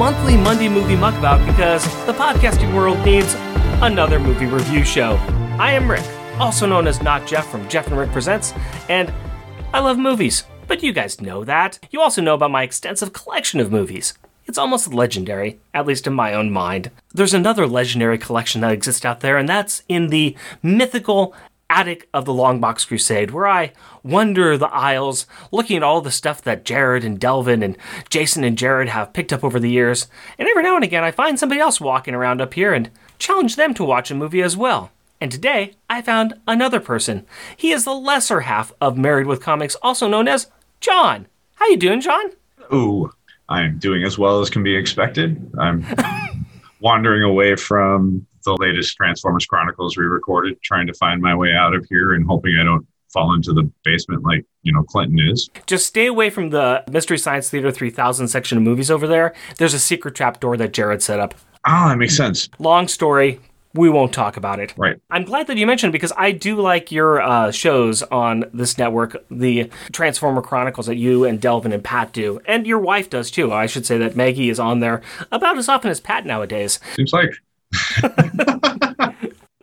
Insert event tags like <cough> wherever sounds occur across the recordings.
Monthly Monday Movie Muckabout because the podcasting world needs another movie review show. I am Rick, also known as Not Jeff from Jeff and Rick Presents, and I love movies. But you guys know that. You also know about my extensive collection of movies. It's almost legendary, at least in my own mind. There's another legendary collection that exists out there, and that's in the mythical attic of the Longbox Crusade, where I wander the aisles looking at all the stuff that Jared and Delvin and Jason and Jared have picked up over the years. And every now and again, I find somebody else walking around up here and challenge them to watch a movie as well. And today, I found another person. He is the lesser half of Married with Comics, also known as John. How you doing, John? Ooh, I'm doing as well as can be expected. I'm <laughs> wandering away from the latest Transformers Chronicles re recorded, trying to find my way out of here and hoping I don't fall into the basement like, you know, Clinton is. Just stay away from the Mystery Science Theater 3000 section of movies over there. There's a secret trap door that Jared set up. Ah, that makes sense. Long story. We won't talk about it. Right. I'm glad that you mentioned it because I do like your uh, shows on this network, the Transformer Chronicles that you and Delvin and Pat do, and your wife does too. I should say that Maggie is on there about as often as Pat nowadays. Seems like.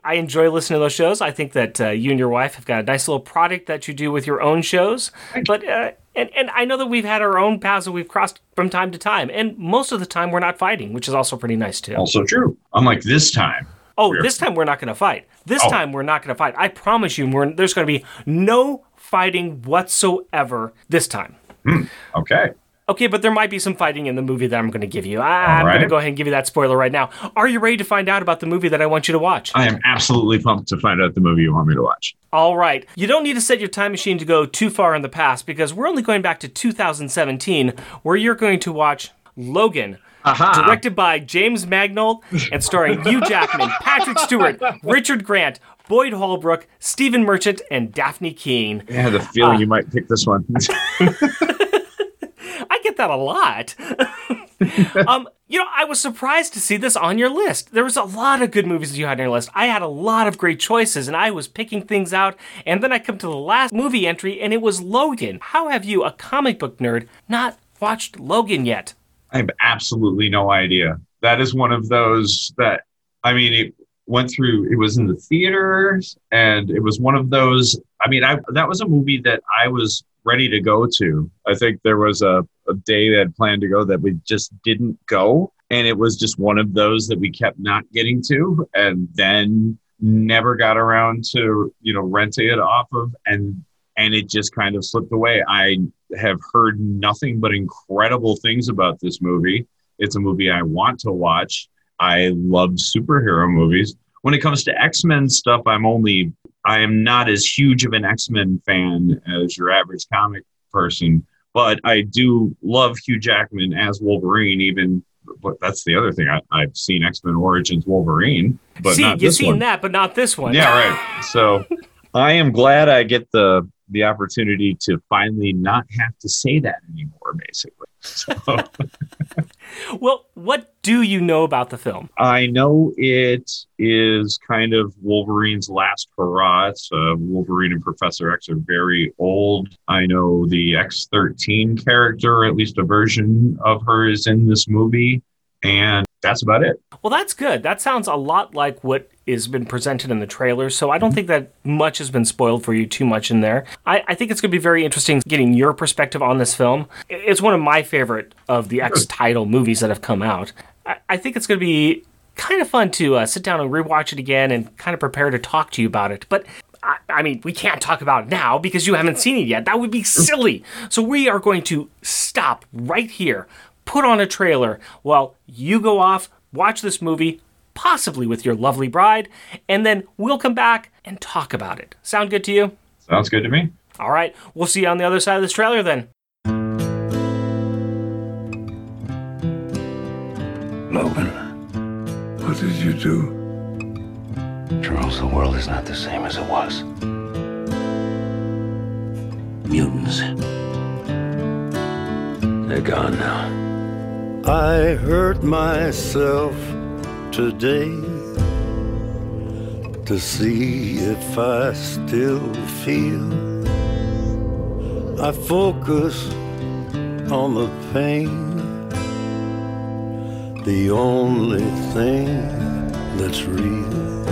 I enjoy listening to those shows. I think that uh, you and your wife have got a nice little product that you do with your own shows. But uh, and and I know that we've had our own paths that we've crossed from time to time, and most of the time we're not fighting, which is also pretty nice too. Also true. Unlike this time. Oh, this time we're not going to fight. This Oh. time we're not going to fight. I promise you, we're, there's going to be no fighting whatsoever this time. Okay. Okay, but there might be some fighting in the movie that I'm going to give you. I, I'm right. going to go ahead and give you that spoiler right now. Are you ready to find out about the movie that I want you to watch? I am absolutely pumped to find out the movie you want me to watch. All right. You don't need to set your time machine to go too far in the past because we're only going back to 2017, where you're going to watch Logan. Aha. Directed by James Mangold and starring <laughs> Hugh Jackman, Patrick Stewart, Richard Grant, Boyd Holbrook, Stephen Merchant, and Dafne Keen. I had the feeling uh, you might pick this one. <laughs> <laughs> That a lot. <laughs> um, you know, I was surprised to see this on your list. There was a lot of good movies you had on your list. I had a lot of great choices, and I was picking things out. And then I come to the last movie entry, and it was Logan. How have you, a comic book nerd, not watched Logan yet? I have absolutely no idea. That is one of those that, I mean, it went through, it was in the theaters and it was one of those. I mean, I, that was a movie that I was ready to go to. I think there was a, a day that planned to go that we just didn't go. And it was just one of those that we kept not getting to and then never got around to, you know, renting it off of. And and it just kind of slipped away. I have heard nothing but incredible things about this movie. It's a movie I want to watch. I love superhero movies. When it comes to X Men stuff, I'm only, I am not as huge of an X Men fan as your average comic person, but I do love Hugh Jackman as Wolverine, even. But that's the other thing. I, I've seen X Men Origins Wolverine, but See, not you've seen one. that, but not this one. Yeah, right. So <laughs> I am glad I get the the opportunity to finally not have to say that anymore, basically. So <laughs> Well, what do you know about the film? I know it is kind of Wolverine's last hurrah. Uh, Wolverine and Professor X are very old. I know the X13 character, at least a version of her, is in this movie. And that's about it. Well, that's good. That sounds a lot like what has been presented in the trailer, so I don't think that much has been spoiled for you too much in there. I, I think it's going to be very interesting getting your perspective on this film. It's one of my favorite of the X title movies that have come out. I, I think it's going to be kind of fun to uh, sit down and rewatch it again and kind of prepare to talk to you about it. But I, I mean, we can't talk about it now because you haven't seen it yet. That would be silly. So we are going to stop right here, put on a trailer while you go off, watch this movie, possibly with your lovely bride, and then we'll come back and talk about it. Sound good to you? Sounds good to me. All right, we'll see you on the other side of this trailer then. Logan, what did you do? Charles, the world is not the same as it was. Mutants. They're gone now. I hurt myself today to see if I still feel. I focus on the pain the only thing that's real.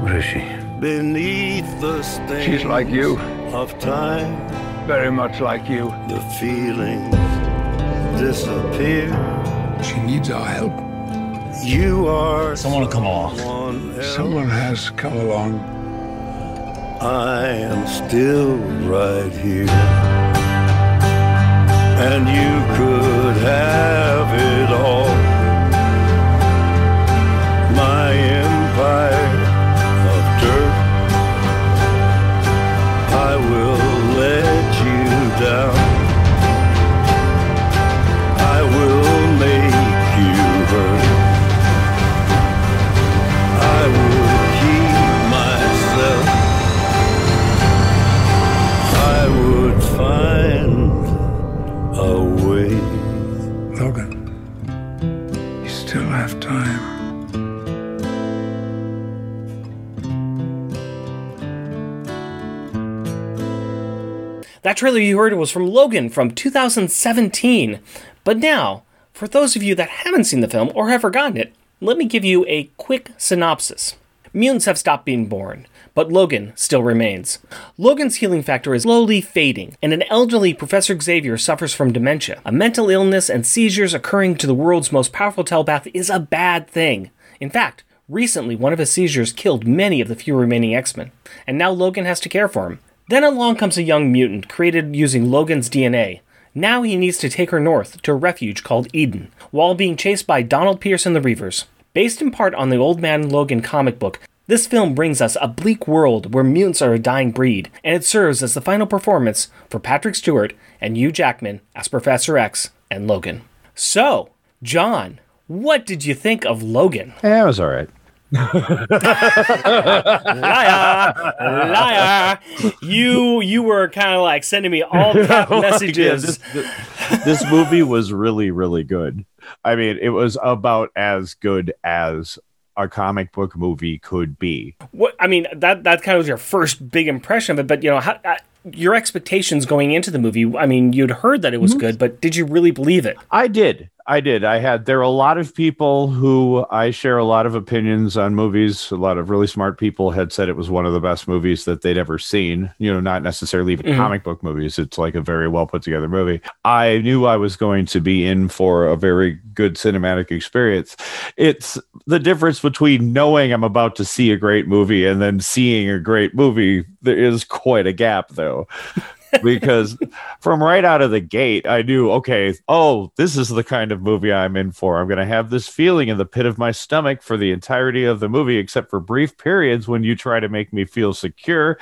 What is she? Beneath the stain She's like you, of time, very much like you. the feelings disappear. She needs our help. You are Someone will come along. someone. Someone has come along. I am still right here. And you could have it all. That trailer you heard was from Logan from 2017. But now, for those of you that haven't seen the film or have forgotten it, let me give you a quick synopsis. Mutants have stopped being born, but Logan still remains. Logan's healing factor is slowly fading, and an elderly Professor Xavier suffers from dementia. A mental illness and seizures occurring to the world's most powerful telepath is a bad thing. In fact, recently one of his seizures killed many of the few remaining X Men, and now Logan has to care for him. Then along comes a young mutant created using Logan's DNA. Now he needs to take her north to a refuge called Eden, while being chased by Donald Pierce and the Reavers. Based in part on the Old Man Logan comic book, this film brings us a bleak world where mutants are a dying breed, and it serves as the final performance for Patrick Stewart and Hugh Jackman as Professor X and Logan. So, John, what did you think of Logan? Yeah, it was all right. Liar, liar. You you were kind of like sending me all cap <laughs> messages. Yeah, this, this movie was really, really good. I mean, it was about as good as a comic book movie could be. What I mean that that kind of was your first big impression of it, but you know how. Your expectations going into the movie, I mean, you'd heard that it was good, but did you really believe it? I did. I did. I had there are a lot of people who I share a lot of opinions on movies. A lot of really smart people had said it was one of the best movies that they'd ever seen. You know, not necessarily even Mhm. comic book movies. It's like a very well put together movie. I knew I was going to be in for a very good cinematic experience. It's the difference between knowing I'm about to see a great movie and then seeing a great movie. There is quite a gap though. because from right out of the gate, I knew, okay, oh, this is the kind of movie I'm in for. I'm going to have this feeling in the pit of my stomach for the entirety of the movie, except for brief periods when you try to make me feel secure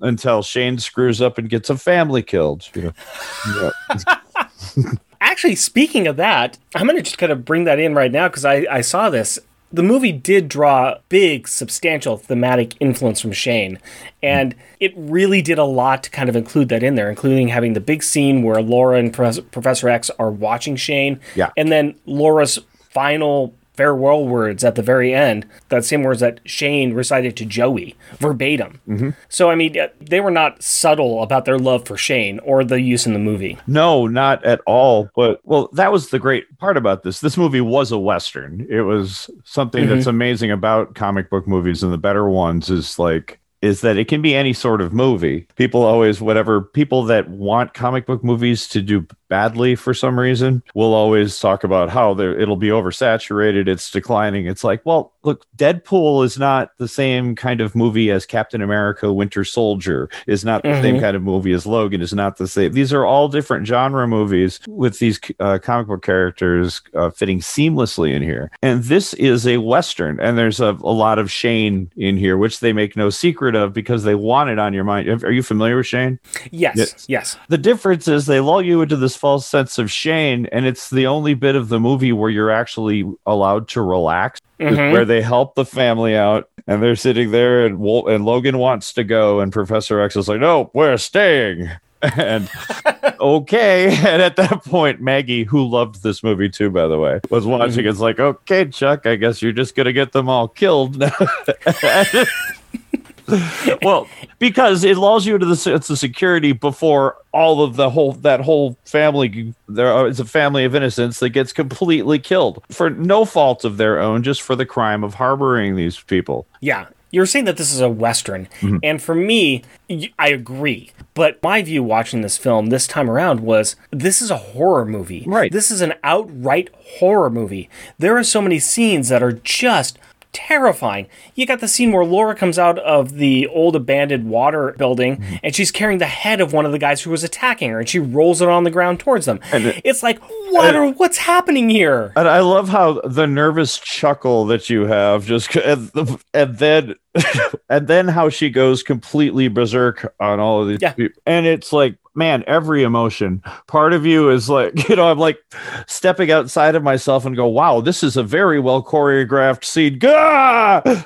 until Shane screws up and gets a family killed. You know? Yeah. <laughs> Actually, speaking of that, I'm going to just kind of bring that in right now because I, I saw this. The movie did draw big, substantial thematic influence from Shane, and it really did a lot to kind of include that in there, including having the big scene where Laura and Professor- Professor X are watching Shane, Yeah. and then Laura's final farewell words at the very end, that same words that Shane recited to Joey verbatim. Mm-hmm. So, I mean, they were not subtle about their love for Shane or the use in the movie. No, not at all. But well, that was the great part about this. This movie was a western. It was something mm-hmm. that's amazing about comic book movies and the better ones is like is that it can be any sort of movie. People always whatever people that want comic book movies to do badly for some reason will always talk about how it'll be oversaturated, it's declining. It's like, well, look, Deadpool is not the same kind of movie as Captain America Winter Soldier, is not the same Mhm. kind of movie as Logan, is not the same. These are all different genre movies with these uh, comic book characters uh, fitting seamlessly in here. And this is a Western, and there's a, a lot of Shane in here, which they make no secret of because they want it on your mind. Are you familiar with Shane? Yes, Yes. yes. The difference is they lull you into this false sense of Shane, and it's the only bit of the movie where you're actually allowed to relax, Mhm. where they help the family out, and they're sitting there, and Wol- and Logan wants to go, and Professor X is like, "No, we're staying." <laughs> And <laughs> okay, <laughs> and at that point, Maggie, who loved this movie too, by the way, was watching. It's like, okay, Chuck, I guess you're just gonna get them all killed. <laughs> well, because it lulls you into the sense of security before all of the whole that whole family there is a family of innocents that gets completely killed for no fault of their own, just for the crime of harboring these people. Yeah. You're saying that this is a Western. Mm-hmm. And for me, I agree. But my view watching this film this time around was this is a horror movie. Right. This is an outright horror movie. There are so many scenes that are just terrifying. You got the scene where Laura comes out of the old abandoned water building Mm-hmm. and she's carrying the head of one of the guys who was attacking her and she rolls it on the ground towards them. it- it's like, what are, what's happening here? And I love how the nervous chuckle that you have just and, and then <laughs> and then how she goes completely berserk on all of these Yeah. people. And it's like, man, every emotion. Part of you is like, <laughs> you know, I'm like stepping outside of myself and go, wow, this is a very well choreographed scene. Gah! <laughs>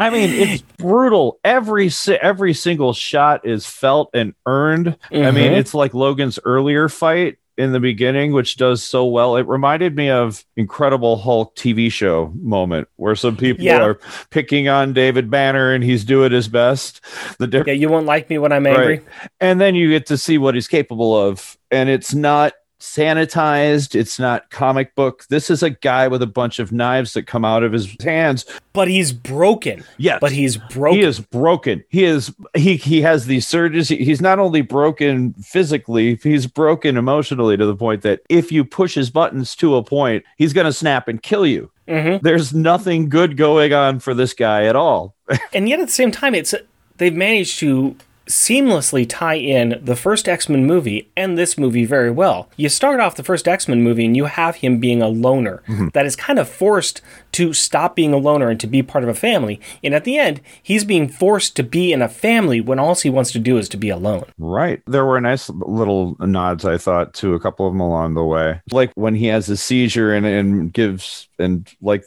I mean, it's brutal. Every every single shot is felt and earned. I mean, Mhm. it's like Logan's earlier fight in the beginning, which does so well. It reminded me of Incredible Hulk TV show moment where some people Yeah. are picking on David Banner and he's doing his best. The difference Yeah, you won't like me when I'm angry. Right. and then you get to see what he's capable of and it's not sanitized. It's not comic book. This is a guy with a bunch of knives that come out of his hands. But he's broken. yes. But he's broken. he is broken. He is he he has these surges. He's not only broken physically he's broken emotionally to the point that if you push his buttons to a point he's going to snap and kill you. Mhm. there's nothing good going on for this guy at all. <laughs> And yet at the same time it's they've managed to seamlessly tie in the first X-Men movie and this movie very well. You start off the first X-Men movie and you have him being a loner mm-hmm. that is kind of forced to stop being a loner and to be part of a family. And at the end, he's being forced to be in a family when all he wants to do is to be alone. Right. There were nice little nods, I thought, to a couple of them along the way. Like when he has a seizure and, and gives, and like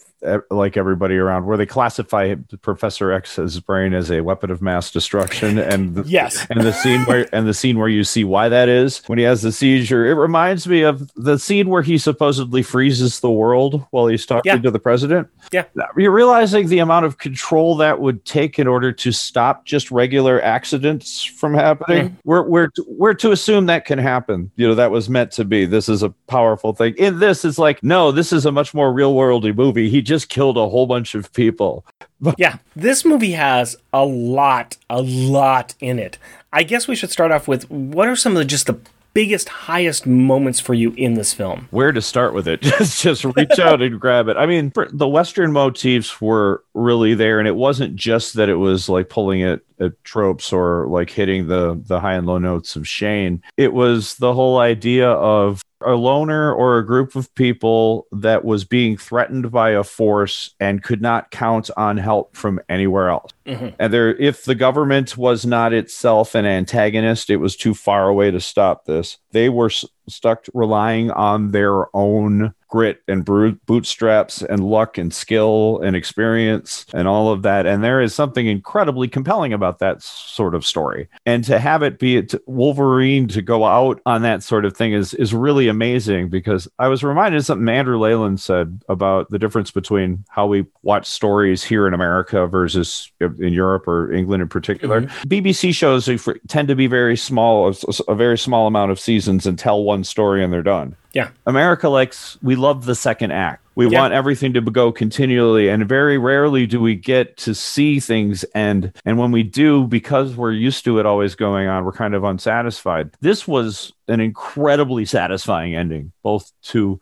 like everybody around, where they classify Professor X's brain as a weapon of mass destruction, and the, Yes. and the scene where and the scene where you see why that is when he has the seizure. It reminds me of the scene where he supposedly freezes the world while he's talking Yeah. to the president. Yeah. You're realizing the amount of control that would take in order to stop just regular accidents from happening. Mm-hmm. We're, we're, we're to assume that can happen. You know, that was meant to be. This is a powerful thing. In this, it's like, no, this is a much more real worldy movie. He just killed a whole bunch of people. <laughs> Yeah, this movie has a lot, a lot in it. I guess we should start off with what are some of the just the biggest, highest moments for you in this film? where to start with it. <laughs> Just just reach out and grab it. I mean, the Western motifs were really there, and it wasn't just that it was like pulling at, at tropes or like hitting the the high and low notes of Shane. It was the whole idea of a loner or a group of people that was being threatened by a force and could not count on help from anywhere else. Mm-hmm. And there, if the government was not itself an antagonist, it was too far away to stop this. They were s- stuck relying on their own grit and bootstraps and luck and skill and experience and all of that. And there is something incredibly compelling about that sort of story. And to have it be to Wolverine to go out on that sort of thing is is really amazing because I was reminded of something Andrew Leyland said about the difference between how we watch stories here in America versus in Europe or England in particular. Mm-hmm. BBC shows tend to be very small, a, a very small amount of seasons and tell one story and they're done. Yeah. America likes we love the second act. We Yeah. want everything to go continually and very rarely do we get to see things end and when we do because we're used to it always going on we're kind of unsatisfied. This was an incredibly satisfying ending both to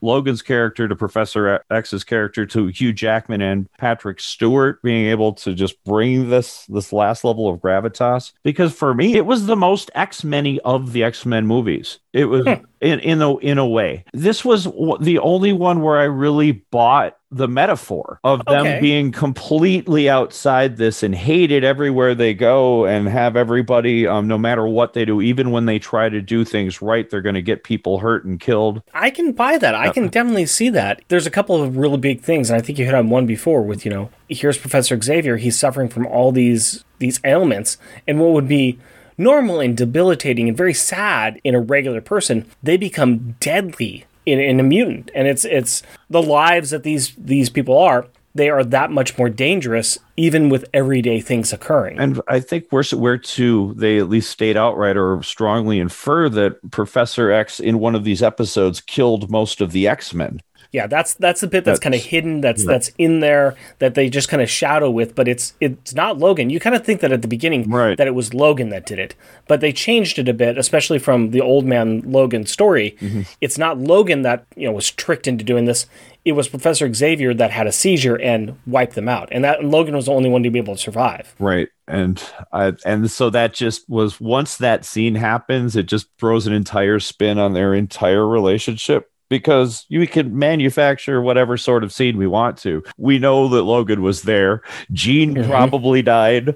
Logan's character to Professor X's character to Hugh Jackman and Patrick Stewart being able to just bring this this last level of gravitas because for me it was the most X-Men of the X-Men movies. It was hmm. in in a in a way. This was the only one where I really bought the metaphor of them Okay. being completely outside this and hated everywhere they go and have everybody um no matter what they do even when they try to do things right they're going to get people hurt and killed. I can buy that. I can definitely see that. There's a couple of really big things, and I think you hit on one before with, you know, here's Professor Xavier. He's suffering from all these these ailments, and what would be normal and debilitating and very sad in a regular person, they become deadly in, in a mutant. And it's it's the lives that these these people are they are that much more dangerous, even with everyday things occurring. And I think where where to they at least state outright or strongly infer that Professor X in one of these episodes killed most of the X Men. Yeah, that's that's the bit that's, That's- kind of hidden. That's yeah. that's in there that they just kind of shadow with, but it's it's not Logan. You kind of think that at the beginning Right. that it was Logan that did it, but they changed it a bit, especially from the old man Logan story. Mm-hmm. It's not Logan that you know was tricked into doing this. It was Professor Xavier that had a seizure and wiped them out, and that and Logan was the only one to be able to survive. Right. And I and so that just was once that scene happens, it just throws an entire spin on their entire relationship because you can manufacture whatever sort of scene we want to. We know that Logan was there. Jean Mhm. probably died,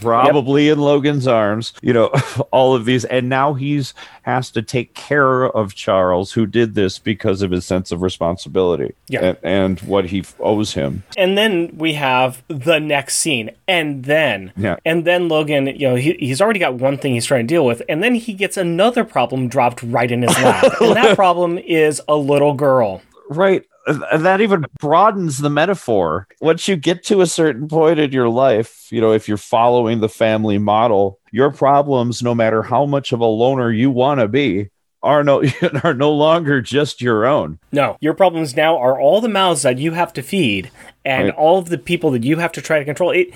probably in Logan's arms, you know, <laughs> all of these. And now he's has to take care of Charles, who did this because of his sense of responsibility Yeah. and, and what he owes him. And then we have the next scene, and then Yeah. and then Logan, you know, he, he's already got one thing he's trying to deal with, and then he gets another problem dropped right in his lap, <laughs> and that problem is a little girl. Right. Uh, that even broadens the metaphor. Once you get to a certain point in your life, you know, if you're following the family model, your problems, no matter how much of a loner you want to be, are no <laughs> are no longer just your own. No, your problems now are all the mouths that you have to feed and Right. all of the people that you have to try to control. It.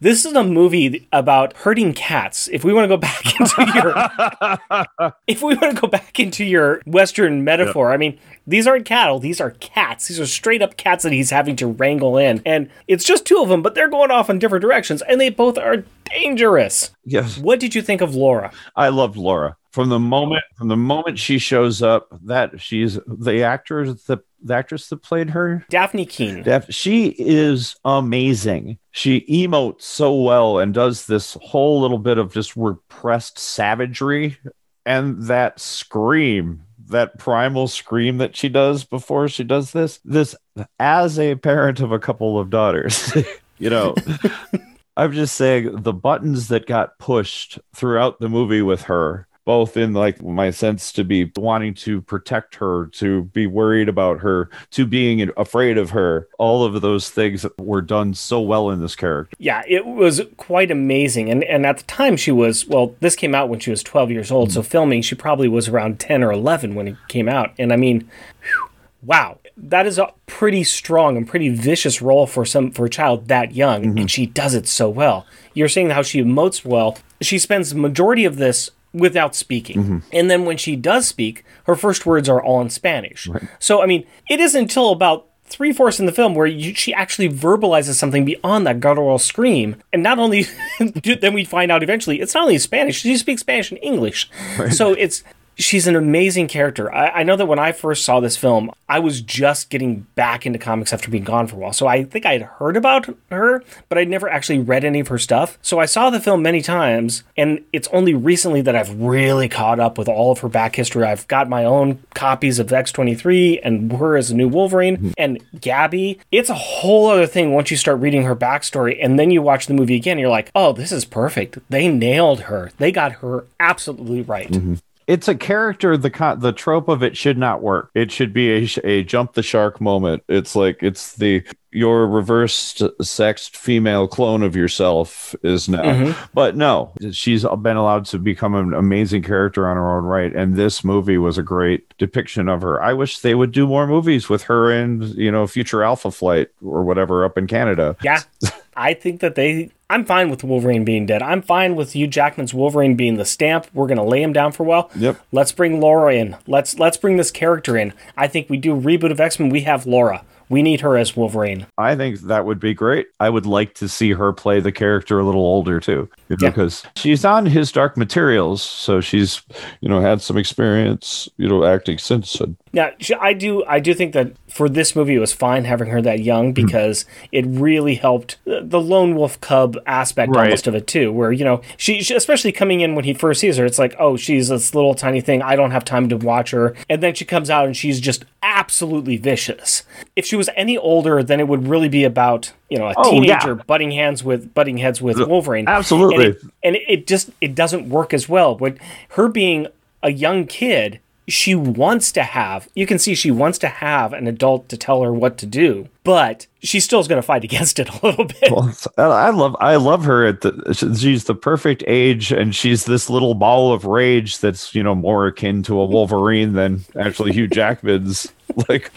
This is a movie about hurting cats. If we want to go back <laughs> into your, <laughs> if we want to go back into your Western metaphor, I mean, these aren't cattle; these are cats. These are straight up cats that he's having to wrangle in, and it's just two of them, but they're going off in different directions, and they both are dangerous. Yes. What did you think of Laura? I loved Laura. From the moment from the moment she shows up, that she's the actor the, the actress that played her Dafne Keen. Def, she is amazing. She emotes so well and does this whole little bit of just repressed savagery and that scream, that primal scream that she does before she does this. This, as a parent of a couple of daughters, <laughs> you know. <laughs> I'm just saying the buttons that got pushed throughout the movie with her, both in like my sense to be wanting to protect her, to be worried about her, to being afraid of her, all of those things were done so well in this character. Yeah, it was quite amazing. And and at the time she was well, this came out when she was 12 years old, so mm. filming she probably was around 10 or 11 when it came out. And I mean, whew, wow, that is a pretty strong and pretty vicious role for some for a child that young, mm-hmm. and she does it so well. You're saying how she emotes well. She spends the majority of this without speaking. Mm-hmm. And then when she does speak, her first words are all in Spanish. So I mean, it isn't until about three fourths in the film where you, she actually verbalizes something beyond that guttural scream. And not only <laughs> then we find out eventually it's not only Spanish, she speaks Spanish and English. So it's she's an amazing character. I, I know that when I first saw this film, I was just getting back into comics after being gone for a while. So I think I had heard about her, but I'd never actually read any of her stuff. So I saw the film many times, and it's only recently that I've really caught up with all of her back history. I've got my own copies of X23 and her as a new Wolverine mhm. and Gabby. It's a whole other thing once you start reading her backstory and then you watch the movie again. You're like, oh, this is perfect. They nailed her. They got her absolutely right. Mm-hmm. It's a character. The the trope of it should not work. It should be a, a jump the shark moment. It's like it's the your reversed sexed female clone of yourself is now. Mm-hmm. But no, she's been allowed to become an amazing character on her own right. And this movie was a great depiction of her. I wish they would do more movies with her and you know future Alpha Flight or whatever up in Canada. Yeah. <laughs> I think that they. I'm fine with Wolverine being dead. I'm fine with Hugh Jackman's Wolverine being the stamp. We're gonna lay him down for a while. Yep. Let's bring Laura in. Let's let's bring this character in. I think we do a reboot of X Men. We have Laura. We need her as Wolverine. I think that would be great. I would like to see her play the character a little older too, you know, Yeah. because she's on his Dark Materials, so she's you know had some experience, you know, acting since. Now, sh- I do I do think that for this movie it was fine having her that young Hmm. because it really helped the the lone wolf cub aspect Right. almost of it too. Where you know she, she especially coming in when he first sees her, it's like oh she's this little tiny thing. I don't have time to watch her, and then she comes out and she's just absolutely vicious. If she was any older, then it would really be about you know a Oh, yeah. teenager butting hands with butting heads with Wolverine. absolutely. and it, and it just it doesn't work as well. But her being a young kid she wants to have, you can see she wants to have an adult to tell her what to do, but she still is going to fight <laughs> against it a little bit. Well, I love I love her at the she's the perfect age and she's this little ball of rage that's you know more akin to a Wolverine than actually Hugh Jackman's <laughs> like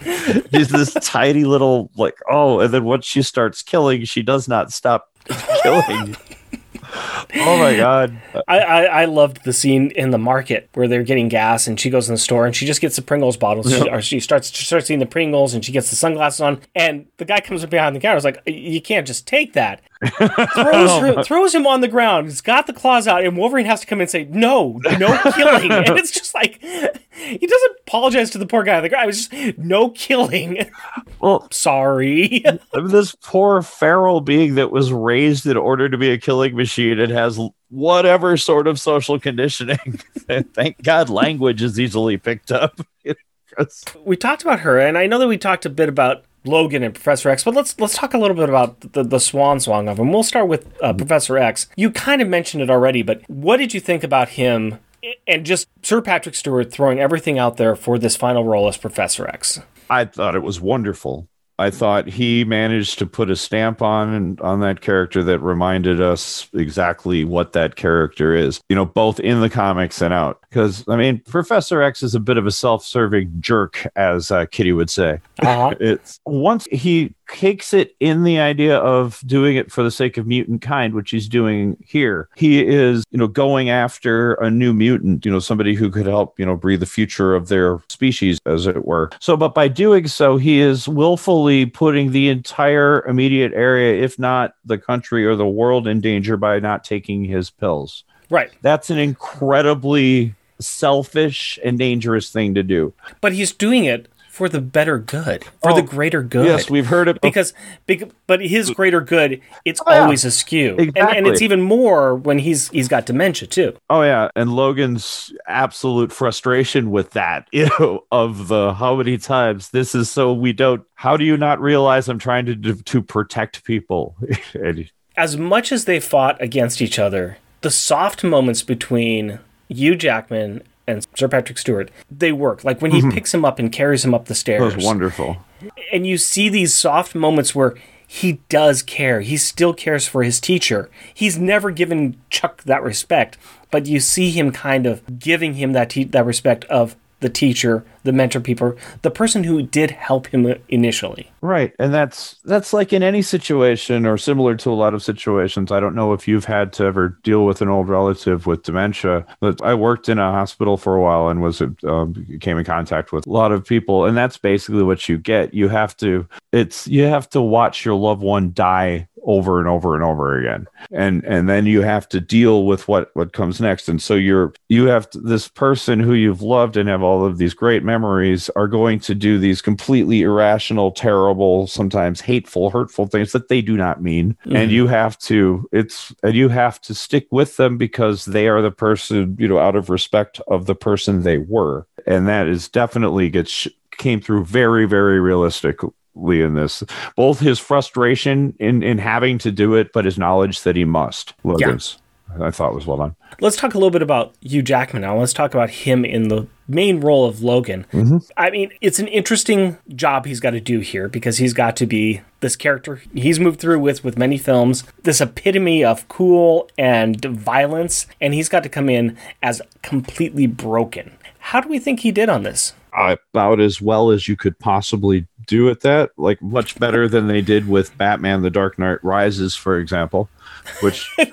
she's this tiny little like oh and then once she starts killing she does not stop <laughs> killing oh my <laughs> god. I, I, I loved the scene in the market where they're getting gas and she goes in the store and she just gets the Pringles bottles. She, or she starts she starts eating the Pringles and she gets the sunglasses on. And the guy comes up behind the counter is like you can't just take that throws, oh, her, throws him on the ground. He's got the claws out and Wolverine has to come in and say no no <laughs> killing. And it's just like he doesn't apologize to the poor guy the it was just no killing. Well <laughs> sorry. This poor feral being that was raised in order to be a killing machine and has whatever sort of social conditioning. <laughs> Thank God language is easily picked up. we talked about her, and I know that we talked a bit about Logan and Professor X, but let's let's talk a little bit about the, the swan song of him. We'll start with uh, Professor X. You kind of mentioned it already, but what did you think about him and just Sir Patrick Stewart throwing everything out there for this final role as Professor X? I thought it was wonderful. I thought he managed to put a stamp on on that character that reminded us exactly what that character is. You know, both in the comics and out. Because I mean, Professor X is a bit of a self-serving jerk, as uh, Kitty would say. Uh-huh. <laughs> it's once he cakes it in the idea of doing it for the sake of mutant kind, which he's doing here. He is, you know, going after a new mutant, you know, somebody who could help, you know, breathe the future of their species, as it were. So, but by doing so, he is willfully putting the entire immediate area, if not the country or the world, in danger by not taking his pills. Right. That's an incredibly selfish and dangerous thing to do. But he's doing it for the better good, for Oh, the greater good. Yes, we've heard it because, bec- but his greater good, it's Oh, yeah. always askew, and, and it's even more when he's he's got dementia too. Oh yeah, and Logan's absolute frustration with that, <laughs> you know, of the how many times this is so we don't. How do you not realize I'm trying to to protect people? <laughs> As much as they fought against each other, the soft moments between Hugh Jackman and Sir Patrick Stewart, they work. Like when he mm-hmm. picks him up and carries him up the stairs. was wonderful. and you see these soft moments where he does care. He still cares for his teacher. He's never given Chuck that respect, but you see him kind of giving him that te- that respect of the teacher, the mentor people, the person who did help him initially. Right, and that's that's like in any situation or similar to a lot of situations. I don't know if you've had to ever deal with an old relative with dementia, but I worked in a hospital for a while and was um, came in contact with a lot of people, and that's basically what you get. You have to it's you have to watch your loved one die over and over and over again. And and then you have to deal with what what comes next. And so you're you have to, this person who you've loved and have all of these great memories are going to do these completely irrational terrible sometimes hateful hurtful things that they do not mean. Mm-hmm. And you have to it's and you have to stick with them because they are the person you know out of respect of the person they were. And that is definitely gets came through very very realistic Lee in this. Both his frustration in in having to do it, but his knowledge that he must. Logan's, I thought was well done. Let's talk a little bit about Hugh Jackman now. Let's talk about him in the main role of Logan. Mm-hmm. I mean, it's an interesting job he's got to do here because he's got to be this character he's moved through with with many films, this epitome of cool and violence, and he's got to come in as completely broken. How do we think he did on this? About as well as you could possibly do with that, like much <laughs> better than they did with Batman: The Dark Knight Rises, for example, which. <laughs>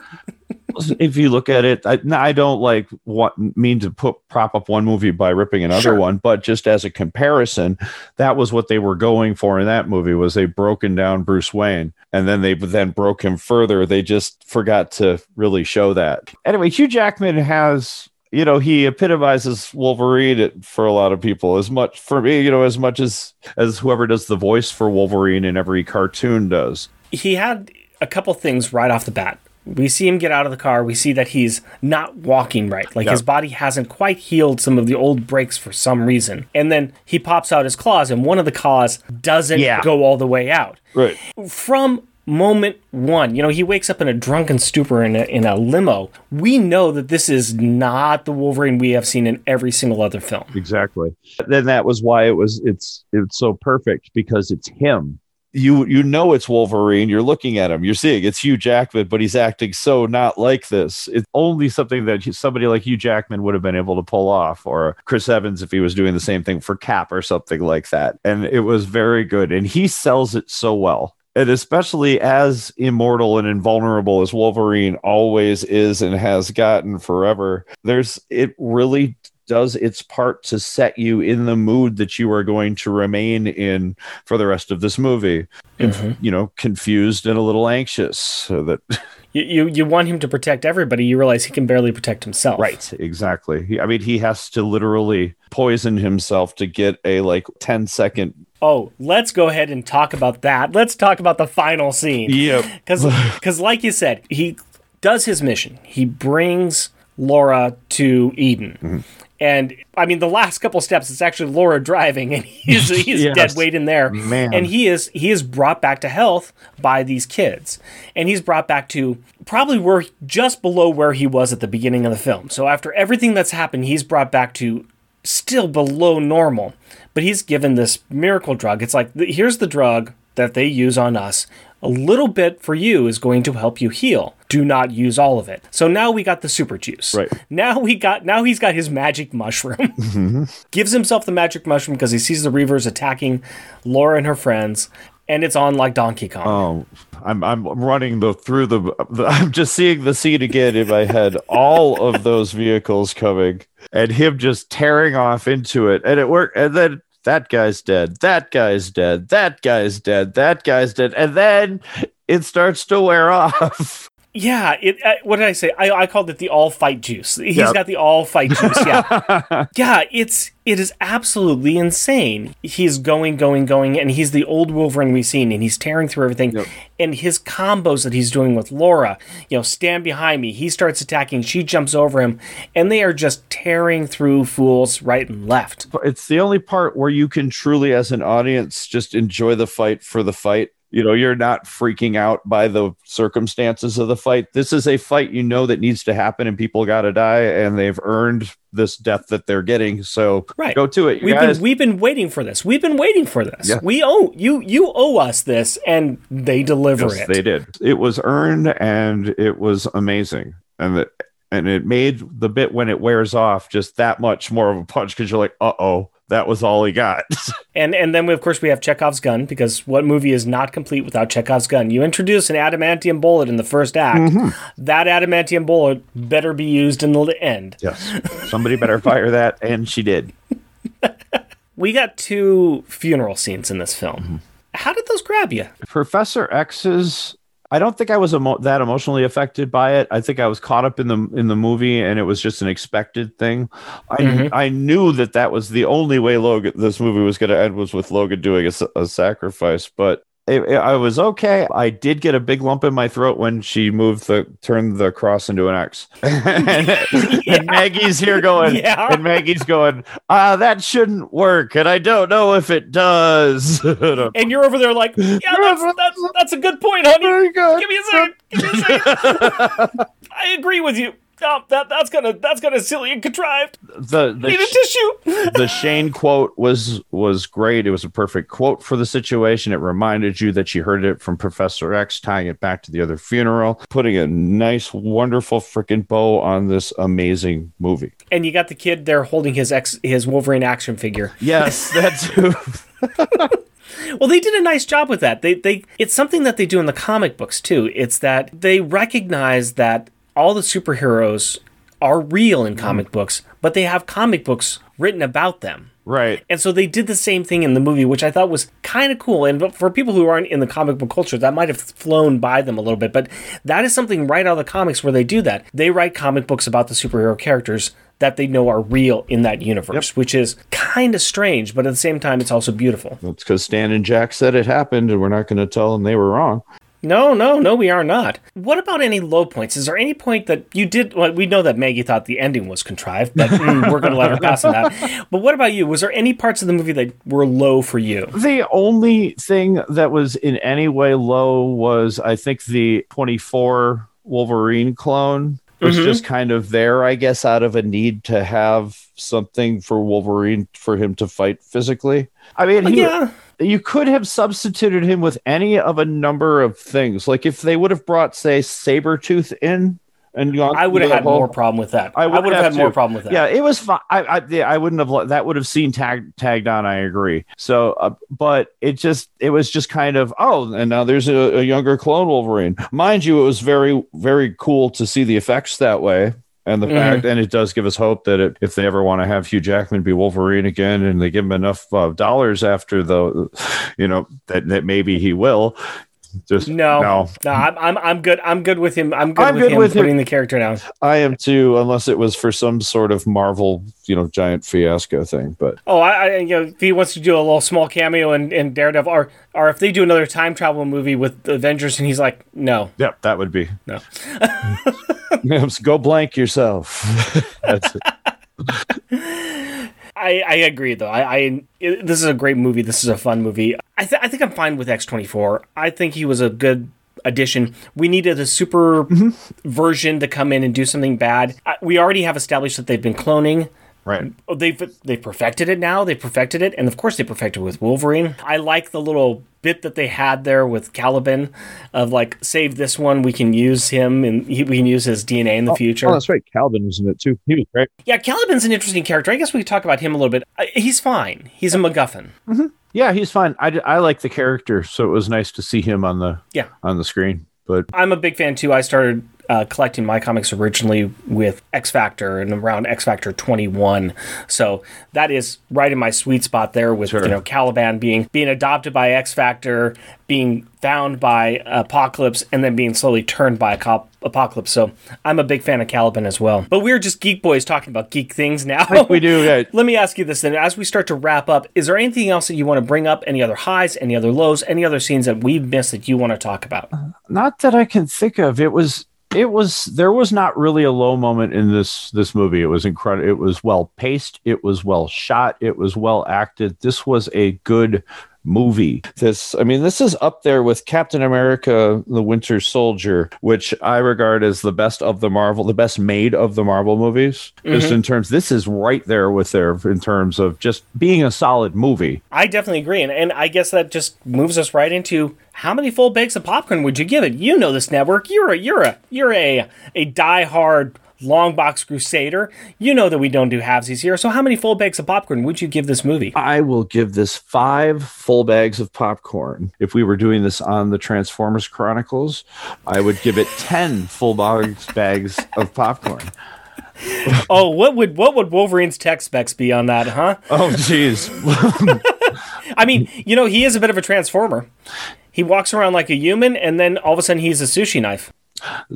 If you look at it, I, I don't like what mean to put prop up one movie by ripping another Sure. one, but just as a comparison, that was what they were going for in that movie was they broken down Bruce Wayne and then they then broke him further. They just forgot to really show that. Anyway, Hugh Jackman has you know he epitomizes Wolverine for a lot of people as much for me you know as much as as whoever does the voice for Wolverine in every cartoon does. he had a couple things right off the bat. We see him get out of the car. We see that he's not walking right. Like Yeah. his body hasn't quite healed some of the old breaks for some reason. And then he pops out his claws, and one of the claws doesn't Yeah. go all the way out. Right. From moment one, you know, he wakes up in a drunken stupor in a, in a limo. We know that this is not the Wolverine we have seen in every single other film. Exactly. Then that was why it was it's it's so perfect because it's him. You you know it's Wolverine. You're looking at him. You're seeing it's Hugh Jackman, but he's acting so not like this. It's only something that somebody like Hugh Jackman would have been able to pull off, or Chris Evans if he was doing the same thing for Cap or something like that. And it was very good. And he sells it so well. And especially as immortal and invulnerable as Wolverine always is and has gotten forever, there's it really does its part to set you in the mood that you are going to remain in for the rest of this movie. Conf- You know, confused and a little anxious. So that <laughs> You, you you want him to protect everybody. You realize he can barely protect himself. right, exactly. He- I mean, he has to literally poison himself to get a like 10 second. Oh, let's go ahead and talk about that. Let's talk about the final scene. Yep. <laughs> Because, like you said, he does his mission. He brings Laura to Eden. Mm-hmm. And I mean, the last couple steps, it's actually Laura driving, and <laughs> he's <laughs> he's Yes. dead weight in there. Man. And he is he is brought back to health by these kids, and he's brought back to probably where just below where he was at the beginning of the film. So after everything that's happened, he's brought back to still below normal, but he's given this miracle drug. It's like here's the drug that they use on us. A little bit for you is going to help you heal. Do not use all of it. So now we got the super juice. Right. Now we got now he's got his magic mushroom. <laughs> Gives himself the magic mushroom because he sees the Reavers attacking Laura and her friends, and it's on like Donkey Kong. Oh, I'm I'm running the through the, the <laughs> I'm just seeing the scene again in my head. All of those vehicles coming and him just tearing off into it, and it worked. And then that guy's dead. That guy's dead. That guy's dead. That guy's dead. And then it starts to wear off. <laughs> Yeah, it. Uh, what did I say? I, I called it the all fight juice. He's Yep. got the all fight juice. Yeah, <laughs> yeah. It's it is absolutely insane. He's going, going, going, and he's the old Wolverine we've seen, and he's tearing through everything. And his combos that he's doing with Laura, you know, stand behind me. He starts attacking. She jumps over him, and they are just tearing through fools right and left. It's the only part where you can truly, as an audience, just enjoy the fight for the fight. You know, you're not freaking out by the circumstances of the fight. This is a fight you know that needs to happen, and people got to die, and they've earned this death that they're getting. So Right. go to it, you We've guys. been we've been waiting for this. We've been waiting for this. Yeah. We owe you you owe us this, and they deliver Yes, it. they did. It was earned, and it was amazing, and the, and it made the bit when it wears off just that much more of a punch because you're like, uh oh, that was all he got. <laughs> And and then we, of course we have Chekhov's gun because what movie is not complete without Chekhov's gun? You introduce an adamantium bullet in the first act. Mm-hmm. That adamantium bullet better be used in the end. yes, somebody better fire that, and she did. <laughs> We got two funeral scenes in this film. Mm-hmm. How did those grab you? Professor X's. I don't think I was emo- that emotionally affected by it. I think I was caught up in the in the movie, and it was just an expected thing. I Mhm. I knew that that was the only way Logan this movie was going to end was with Logan doing a, a sacrifice. But it, it- I was okay. I did get a big lump in my throat when she moved the turned the cross into an X. <laughs> and, and <laughs> Maggie's here going, Yeah. and Maggie's going, ah, that shouldn't work, and I don't know if it does. <laughs> And you're over there like, yeah, that's that's, that's a good point, honey. Give me a second. Give me a second. I agree with you. That that's gonna that's gonna silly and contrived. the the, Need a sh- tissue. the <laughs> Shane quote was was great. It was a perfect quote for the situation. It reminded you that you heard it from Professor X, tying it back to the other funeral, putting a nice, wonderful freaking bow on this amazing movie. and you got the kid there holding his ex his Wolverine action figure. <laughs> Yes, that's <laughs> Well, they did a nice job with that. They they it's something that they do in the comic books too. It's that they recognize that all the superheroes are real in comic mm-hmm. books, but they have comic books written about them. right. And so they did the same thing in the movie, which I thought was kind of cool. And for people who aren't in the comic book culture, that might have flown by them a little bit. But that is something right out of the comics where they do that. They write comic books about the superhero characters that they know are real in that universe, which is kind of strange, but at the same time, it's also beautiful. That's because Stan and Jack said it happened, and we're not going to tell them they were wrong. No, no, no, we are not. What about any low points? Is there any point that you did? Well, we know that Maggie thought the ending was contrived, but mm, <laughs> we're going to let her pass on that. But what about you? Was there any parts of the movie that were low for you? The only thing that was in any way low was, I think, the 24 Wolverine clone was Mhm. just kind of there, I guess, out of a need to have something for Wolverine for him to fight physically. I mean, he, yeah, you could have substituted him with any of a number of things. Like if they would have brought, say, Sabretooth in and gone I would have had whole- more problem with that. I I would would have have had more problem with that. Yeah, it was fine. I, I, yeah, I wouldn't have. That would have seen tag tagged on. I agree. So, uh, but it just, it was just kind of, oh, and now there's a, a younger clone Wolverine. Mind you, it was very, very cool to see the effects that way. And the Mhm. fact, and it does give us hope that it, if they ever want to have Hugh Jackman be Wolverine again, and they give him enough uh, dollars after the, you know, that that maybe he will. Just No, no, no, I'm, I'm, I'm good. I'm good with him. I'm good I'm with good him with him. putting the character down. I am too, unless it was for some sort of Marvel, you know, giant fiasco thing. But Oh, I, I, you know, if he wants to do a little small cameo in, in Daredevil, or, or if they do another time travel movie with the Avengers, and he's like, no, yeah, that would be no. <laughs> <laughs> Go blank yourself. <laughs> That's it. I, I agree though. I, I it- this is a great movie. This is a fun movie. I, th- I think I'm fine with X24. I think he was a good addition. We needed a super mm-hmm. version to come in and do something bad. We already have established that they've been cloning. Right. Oh, they've they've perfected it now. They perfected it, and of course they perfected it with Wolverine. I like the little bit that they had there with Caliban, of like save this one. We can use him, and he, we can use his DNA in the oh, future. Oh, that's right. Caliban was in it too. He was great. Yeah, Caliban's an interesting character. I guess we could talk about him a little bit. He's fine. He's a MacGuffin. Mm-hmm. Yeah, he's fine. I, I like the character, so it was nice to see him on the Yeah. on the screen. But I'm a big fan too. I started uh, collecting my comics originally with X Factor and around X Factor 21, so that is right in my sweet spot there. With Sure. you know Caliban being being adopted by X Factor, being found by Apocalypse, and then being slowly turned by Acop- Apocalypse. So I'm a big fan of Caliban as well. But we're just geek boys talking about geek things now. like we do. Yeah, <laughs> Let me ask you this then. As we start to wrap up, is there anything else that you want to bring up? Any other highs, any other lows, any other scenes that we've missed that you want to talk about? not that I can think of. It was it was there was not really a low moment in this this movie. It was incredible. It was well paced. It was well shot. It was well acted. This was a good movie. This I mean this is up there with Captain America the Winter Soldier, which I regard as the best of the Marvel, the best made of the Marvel movies. Just mm-hmm. in terms this is right there with there in terms of just being a solid movie. I definitely agree, and, and I guess that just moves us right into how many full bags of popcorn would you give it? You know this network. You're a you're a you're a a diehard long box crusader. You know that we don't do halvesies here. So how many full bags of popcorn would you give this movie? I will give this five full bags of popcorn. If we were doing this on the Transformers Chronicles, I would give it 10 full bags, bags of popcorn. Oh, what would what would Wolverine's tech specs be on that, huh? Oh, jeez. <laughs> I mean, you know, he is a bit of a transformer. He walks around like a human, and then all of a sudden he's a sushi knife.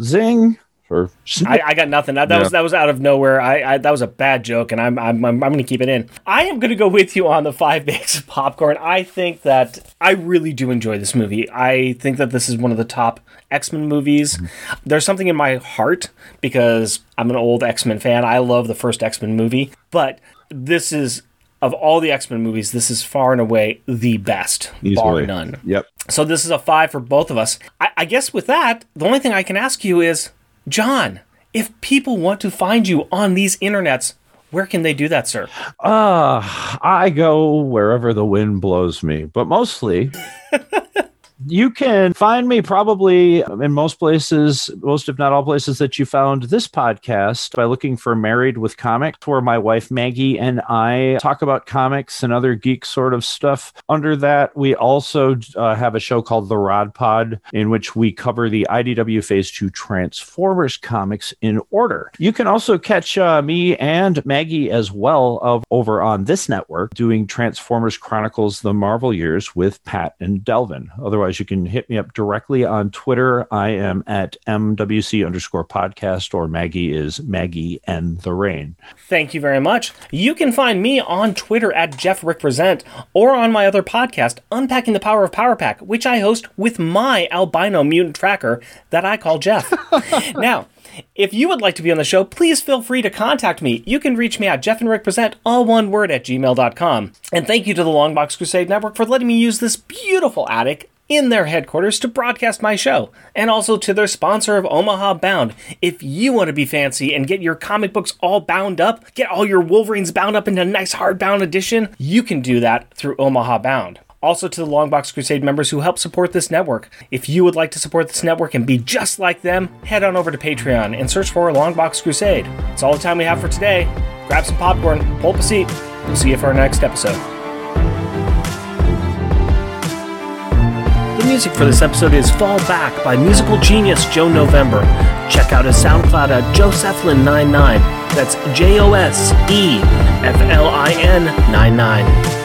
Zing. Or I, I got nothing. That, that Yeah. was that was out of nowhere. I, I that was a bad joke, and I'm I'm I'm, I'm going to keep it in. I am going to go with you on the five <laughs> bags of popcorn. I think that I really do enjoy this movie. I think that this is one of the top X Men movies. Mm-hmm. There's something in my heart because I'm an old X Men fan. I love the first X Men movie, but this is of all the X Men movies, this is far and away the best, bar none. Yep. So this is a five for both of us. I, I guess with that, the only thing I can ask you is, John, if people want to find you on these internets, where can they do that, sir? Uh, I go wherever the wind blows me, but mostly <laughs> you can find me probably in most places, most if not all places that you found this podcast by looking for Married with Comics, where my wife Maggie and I talk about comics and other geek sort of stuff. Under that, we also uh, have a show called The Rod Pod, in which we cover the IDW Phase 2 Transformers comics in order. You can also catch uh, me and Maggie as well of over on this network doing Transformers Chronicles the Marvel Years with Pat and Delvin, otherwise Otherwise, you can hit me up directly on Twitter. I am at MWC underscore podcast, or Maggie is Maggie and the Rain. Thank you very much. You can find me on Twitter at Jeff Rick Present or on my other podcast, Unpacking the Power of Power Pack, which I host with my albino mutant tracker that I call Jeff. <laughs> now, if you would like to be on the show, please feel free to contact me. You can reach me at Jeff and Rick Present, all one word, at gmail.com. And thank you to the Longbox Crusade Network for letting me use this beautiful attic in their headquarters to broadcast my show, and also to their sponsor of Omaha Bound. If you want to be fancy and get your comic books all bound up, get all your Wolverines bound up into a nice hardbound edition, you can do that through Omaha Bound. Also, to the Longbox Crusade members who help support this network. If you would like to support this network and be just like them, head on over to Patreon and search for Longbox Crusade. That's all the time we have for today. Grab some popcorn, pull up a seat. We'll see you for our next episode. The music for this episode is Fall Back by musical genius Joe November. Check out his SoundCloud at Josephlin99. That's J O S E F L I N 99.